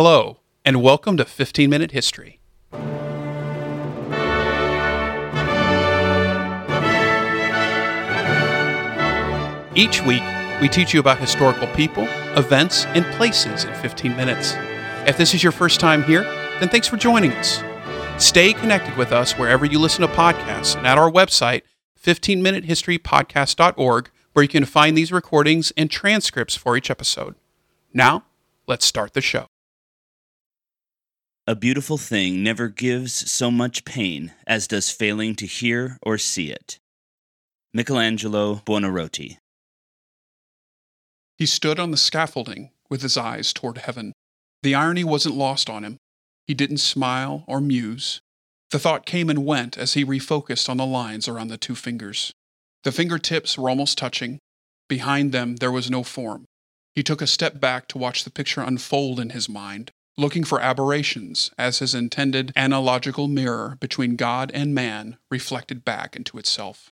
Hello, and welcome to 15 Minute History. Each week, we teach you about historical people, events, and places in 15 minutes. If this is your first time here, then thanks for joining us. Stay connected with us wherever you listen to podcasts and at our website, 15minutehistorypodcast.org, where you can find these recordings and transcripts for each episode. Now, let's start the show. A beautiful thing never gives so much pain as does failing to hear or see it. Michelangelo Buonarroti. He stood on the scaffolding with his eyes toward heaven. The irony wasn't lost on him. He didn't smile or muse. The thought came and went as he refocused on the lines around the two fingers. The fingertips were almost touching. Behind them, there was no form. He took a step back to watch the picture unfold in his mind, looking for aberrations as his intended analogical mirror between God and man reflected back into itself.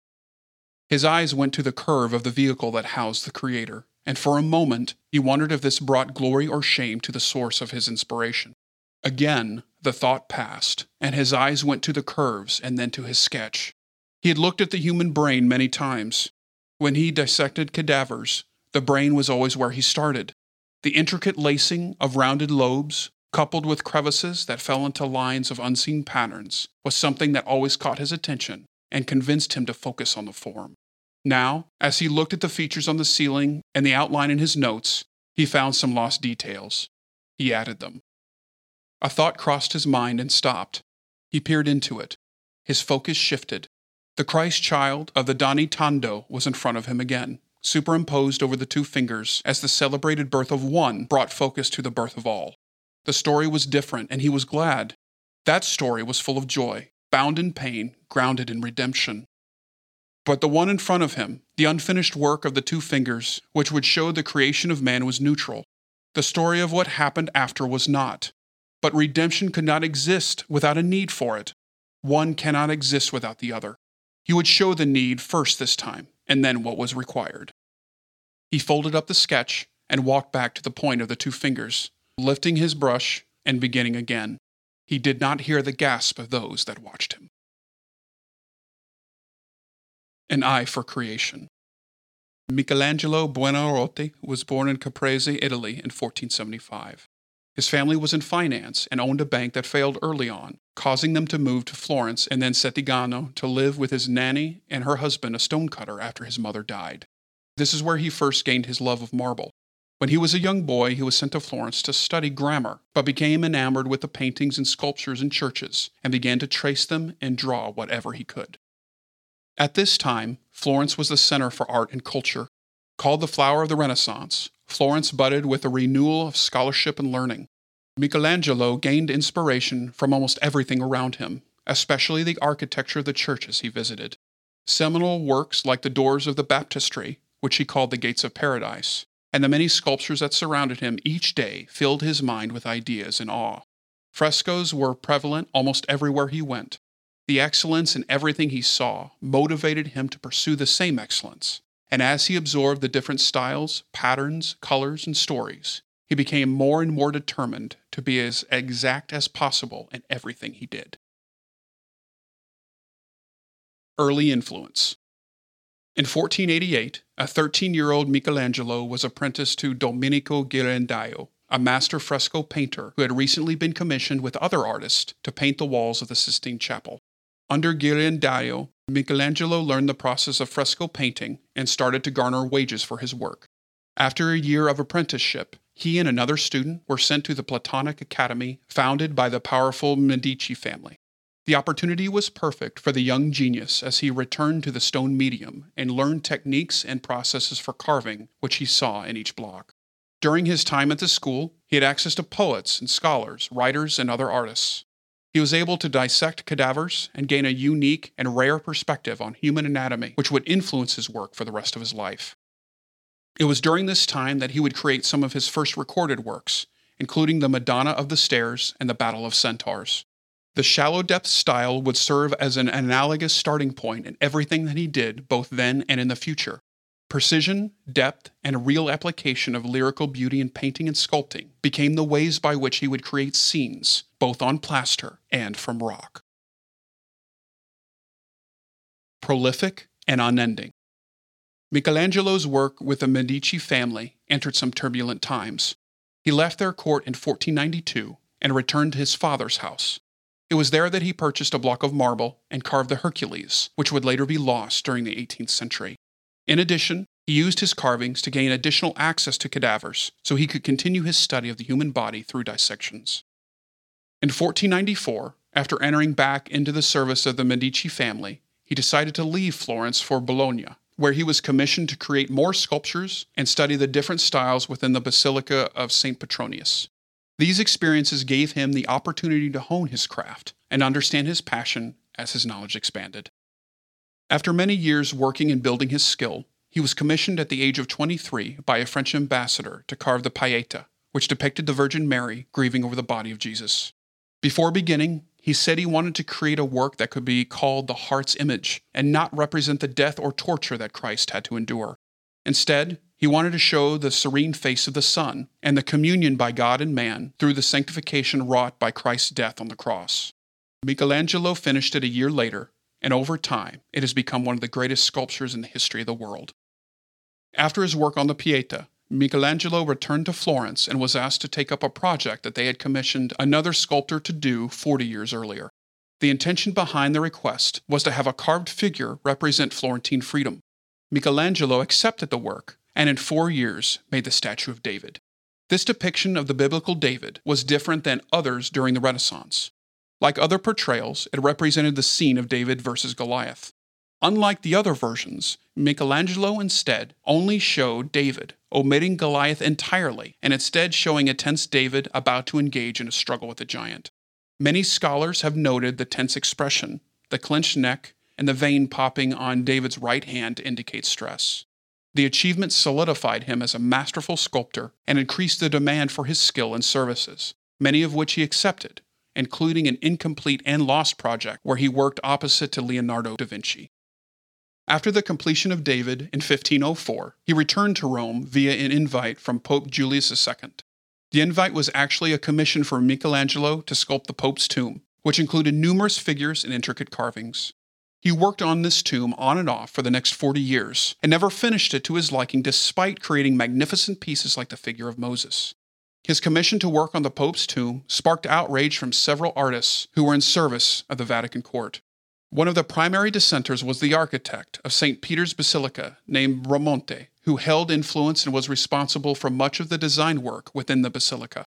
His eyes went to the curve of the vehicle that housed the Creator, and for a moment he wondered if this brought glory or shame to the source of his inspiration. Again, the thought passed, and his eyes went to the curves and then to his sketch. He had looked at the human brain many times. When he dissected cadavers, the brain was always where he started. The intricate lacing of rounded lobes, coupled with crevices that fell into lines of unseen patterns, was something that always caught his attention and convinced him to focus on the form. Now, as he looked at the features on the ceiling and the outline in his notes, he found some lost details. He added them. A thought crossed his mind and stopped. He peered into it. His focus shifted. The Christ child of the Doni Tondo was in front of him again superimposed over the two fingers as the celebrated birth of one brought focus to the birth of all. The story was different, and he was glad. That story was full of joy, bound in pain, grounded in redemption. But the one in front of him, the unfinished work of the two fingers, which would show the creation of man, was neutral. The story of what happened after was not. But redemption could not exist without a need for it. One cannot exist without the other. He would show the need first this time, and then what was required. He folded up the sketch and walked back to the point of the two fingers, lifting his brush and beginning again. He did not hear the gasp of those that watched him. An Eye for Creation. Michelangelo Buonarroti was born in Caprese, Italy in 1475. His family was in finance and owned a bank that failed early on, causing them to move to Florence and then Settignano to live with his nanny and her husband, a stonecutter, after his mother died. This is where he first gained his love of marble. When he was a young boy, he was sent to Florence to study grammar, but became enamored with the paintings and sculptures in churches and began to trace them and draw whatever he could. At this time, Florence was the center for art and culture. Called the flower of the Renaissance, Florence budded with a renewal of scholarship and learning. Michelangelo gained inspiration from almost everything around him, especially the architecture of the churches he visited. Seminal works like the doors of the baptistry, which he called the gates of paradise, and the many sculptures that surrounded him each day filled his mind with ideas and awe. Frescoes were prevalent almost everywhere he went. The excellence in everything he saw motivated him to pursue the same excellence, and as he absorbed the different styles, patterns, colors, and stories, he became more and more determined to be as exact as possible in everything he did. Early influence. In 1488, a 13 year old Michelangelo was apprenticed to Domenico Ghirlandaio, a master fresco painter who had recently been commissioned with other artists to paint the walls of the Sistine Chapel. Under Ghirlandaio, Michelangelo learned the process of fresco painting and started to garner wages for his work. After a year of apprenticeship, he and another student were sent to the Platonic Academy founded by the powerful Medici family. The opportunity was perfect for the young genius as he returned to the stone medium and learned techniques and processes for carving which he saw in each block. During his time at the school, he had access to poets and scholars, writers, and other artists. He was able to dissect cadavers and gain a unique and rare perspective on human anatomy, which would influence his work for the rest of his life. It was during this time that he would create some of his first recorded works, including the Madonna of the Stairs and the Battle of Centaurs. The shallow depth style would serve as an analogous starting point in everything that he did, both then and in the future. Precision, depth, and real application of lyrical beauty in painting and sculpting became the ways by which he would create scenes, both on plaster and from rock. Prolific and unending. Michelangelo's work with the Medici family entered some turbulent times. He left their court in 1492 and returned to his father's house. It was there that he purchased a block of marble and carved the Hercules, which would later be lost during the 18th century. In addition, he used his carvings to gain additional access to cadavers so he could continue his study of the human body through dissections. In 1494, after entering back into the service of the Medici family, he decided to leave Florence for Bologna, where he was commissioned to create more sculptures and study the different styles within the Basilica of St. Petronius. These experiences gave him the opportunity to hone his craft and understand his passion as his knowledge expanded. After many years working and building his skill, he was commissioned at the age of 23 by a French ambassador to carve the Pieta, which depicted the Virgin Mary grieving over the body of Jesus. Before beginning, he said he wanted to create a work that could be called the heart's image and not represent the death or torture that Christ had to endure. Instead, he wanted to show the serene face of the Son and the communion by God and man through the sanctification wrought by Christ's death on the cross. Michelangelo finished it a year later, and over time, it has become one of the greatest sculptures in the history of the world. After his work on the Pieta, Michelangelo returned to Florence and was asked to take up a project that they had commissioned another sculptor to do 40 years earlier. The intention behind the request was to have a carved figure represent Florentine freedom. Michelangelo accepted the work and in four years made the statue of David. This depiction of the biblical David was different than others during the Renaissance. Like other portrayals, it represented the scene of David versus Goliath. Unlike the other versions, Michelangelo instead only showed David, omitting Goliath entirely, and instead showing a tense David about to engage in a struggle with a giant. Many scholars have noted the tense expression, the clenched neck, and the vein popping on David's right hand to indicate stress. The achievement solidified him as a masterful sculptor and increased the demand for his skill and services, many of which he accepted, including an incomplete and lost project where he worked opposite to Leonardo da Vinci. After the completion of David in 1504, he returned to Rome via an invite from Pope Julius II. The invite was actually a commission for Michelangelo to sculpt the Pope's tomb, which included numerous figures and intricate carvings. He worked on this tomb on and off for the next 40 years and never finished it to his liking despite creating magnificent pieces like the figure of Moses. His commission to work on the Pope's tomb sparked outrage from several artists who were in service of the Vatican court. One of the primary dissenters was the architect of St. Peter's Basilica named Bramante, who held influence and was responsible for much of the design work within the basilica.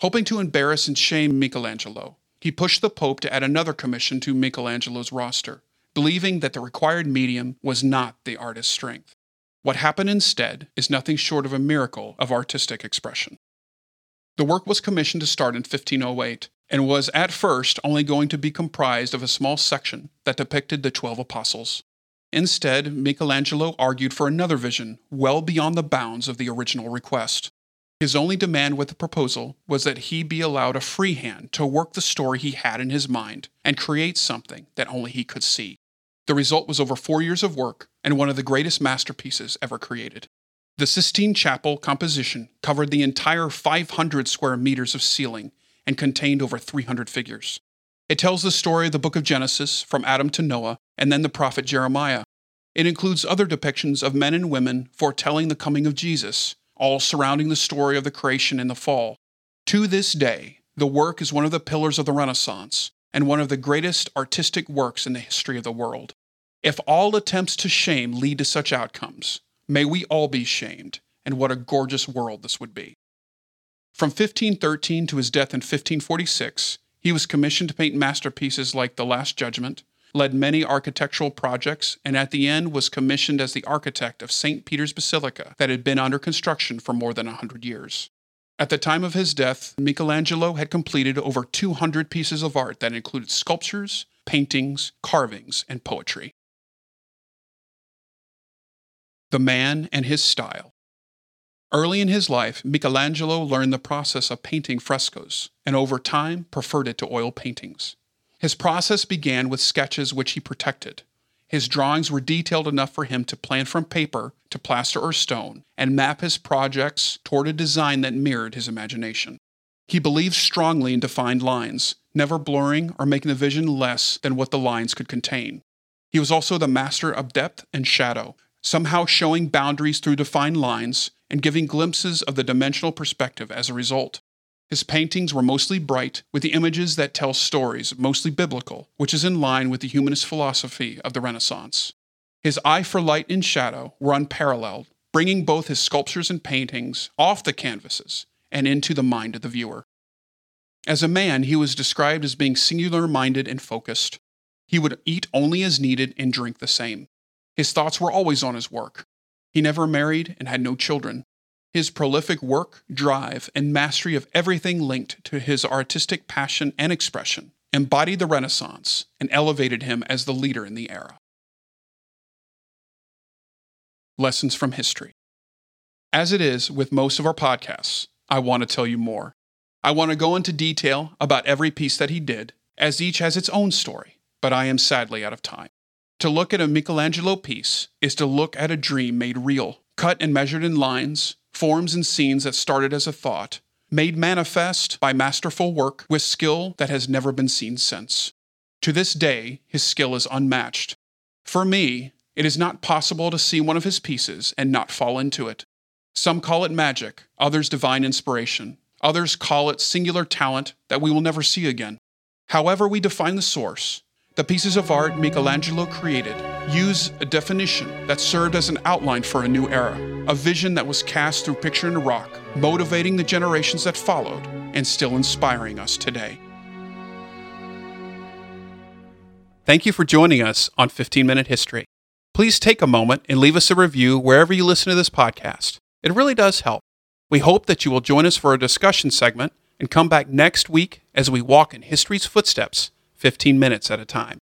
Hoping to embarrass and shame Michelangelo, he pushed the Pope to add another commission to Michelangelo's roster, believing that the required medium was not the artist's strength. What happened instead is nothing short of a miracle of artistic expression. The work was commissioned to start in 1508, and was at first only going to be comprised of a small section that depicted the twelve apostles. Instead, Michelangelo argued for another vision, well beyond the bounds of the original request. His only demand with the proposal was that he be allowed a free hand to work the story he had in his mind and create something that only he could see. The result was over four years of work and one of the greatest masterpieces ever created. The Sistine Chapel composition covered the entire 500 square meters of ceiling and contained over 300 figures. It tells the story of the book of Genesis from Adam to Noah and then the prophet Jeremiah. It includes other depictions of men and women foretelling the coming of Jesus, all surrounding the story of the creation and the fall. To this day, the work is one of the pillars of the Renaissance and one of the greatest artistic works in the history of the world. If all attempts to shame lead to such outcomes, may we all be shamed, and what a gorgeous world this would be. From 1513 to his death in 1546, he was commissioned to paint masterpieces like The Last Judgment, led many architectural projects, and at the end was commissioned as the architect of St. Peter's Basilica that had been under construction for more than a 100 years. At the time of his death, Michelangelo had completed over 200 pieces of art that included sculptures, paintings, carvings, and poetry. The Man and His Style Early in his life, Michelangelo learned the process of painting frescoes, and over time preferred it to oil paintings. His process began with sketches which he protected. His drawings were detailed enough for him to plan from paper to plaster or stone and map his projects toward a design that mirrored his imagination. He believed strongly in defined lines, never blurring or making the vision less than what the lines could contain. He was also the master of depth and shadow, somehow showing boundaries through defined lines and giving glimpses of the dimensional perspective as a result. His paintings were mostly bright, with the images that tell stories, mostly biblical, which is in line with the humanist philosophy of the Renaissance. His eye for light and shadow were unparalleled, bringing both his sculptures and paintings off the canvases and into the mind of the viewer. As a man, he was described as being singular minded and focused. He would eat only as needed and drink the same. His thoughts were always on his work. He never married and had no children. His prolific work, drive, and mastery of everything linked to his artistic passion and expression embodied the Renaissance and elevated him as the leader in the era. Lessons from History As it is with most of our podcasts, I want to tell you more. I want to go into detail about every piece that he did, as each has its own story, but I am sadly out of time. To look at a Michelangelo piece is to look at a dream made real, cut and measured in lines, forms, and scenes that started as a thought, made manifest by masterful work with skill that has never been seen since. To this day, his skill is unmatched. For me, it is not possible to see one of his pieces and not fall into it. Some call it magic, others divine inspiration, others call it singular talent that we will never see again. However, we define the source, the pieces of art Michelangelo created use a definition that served as an outline for a new era, a vision that was cast through picture in rock, motivating the generations that followed and still inspiring us today. Thank you for joining us on 15 Minute History. Please take a moment and leave us a review wherever you listen to this podcast. It really does help. We hope that you will join us for a discussion segment and come back next week as we walk in history's footsteps 15 minutes at a time.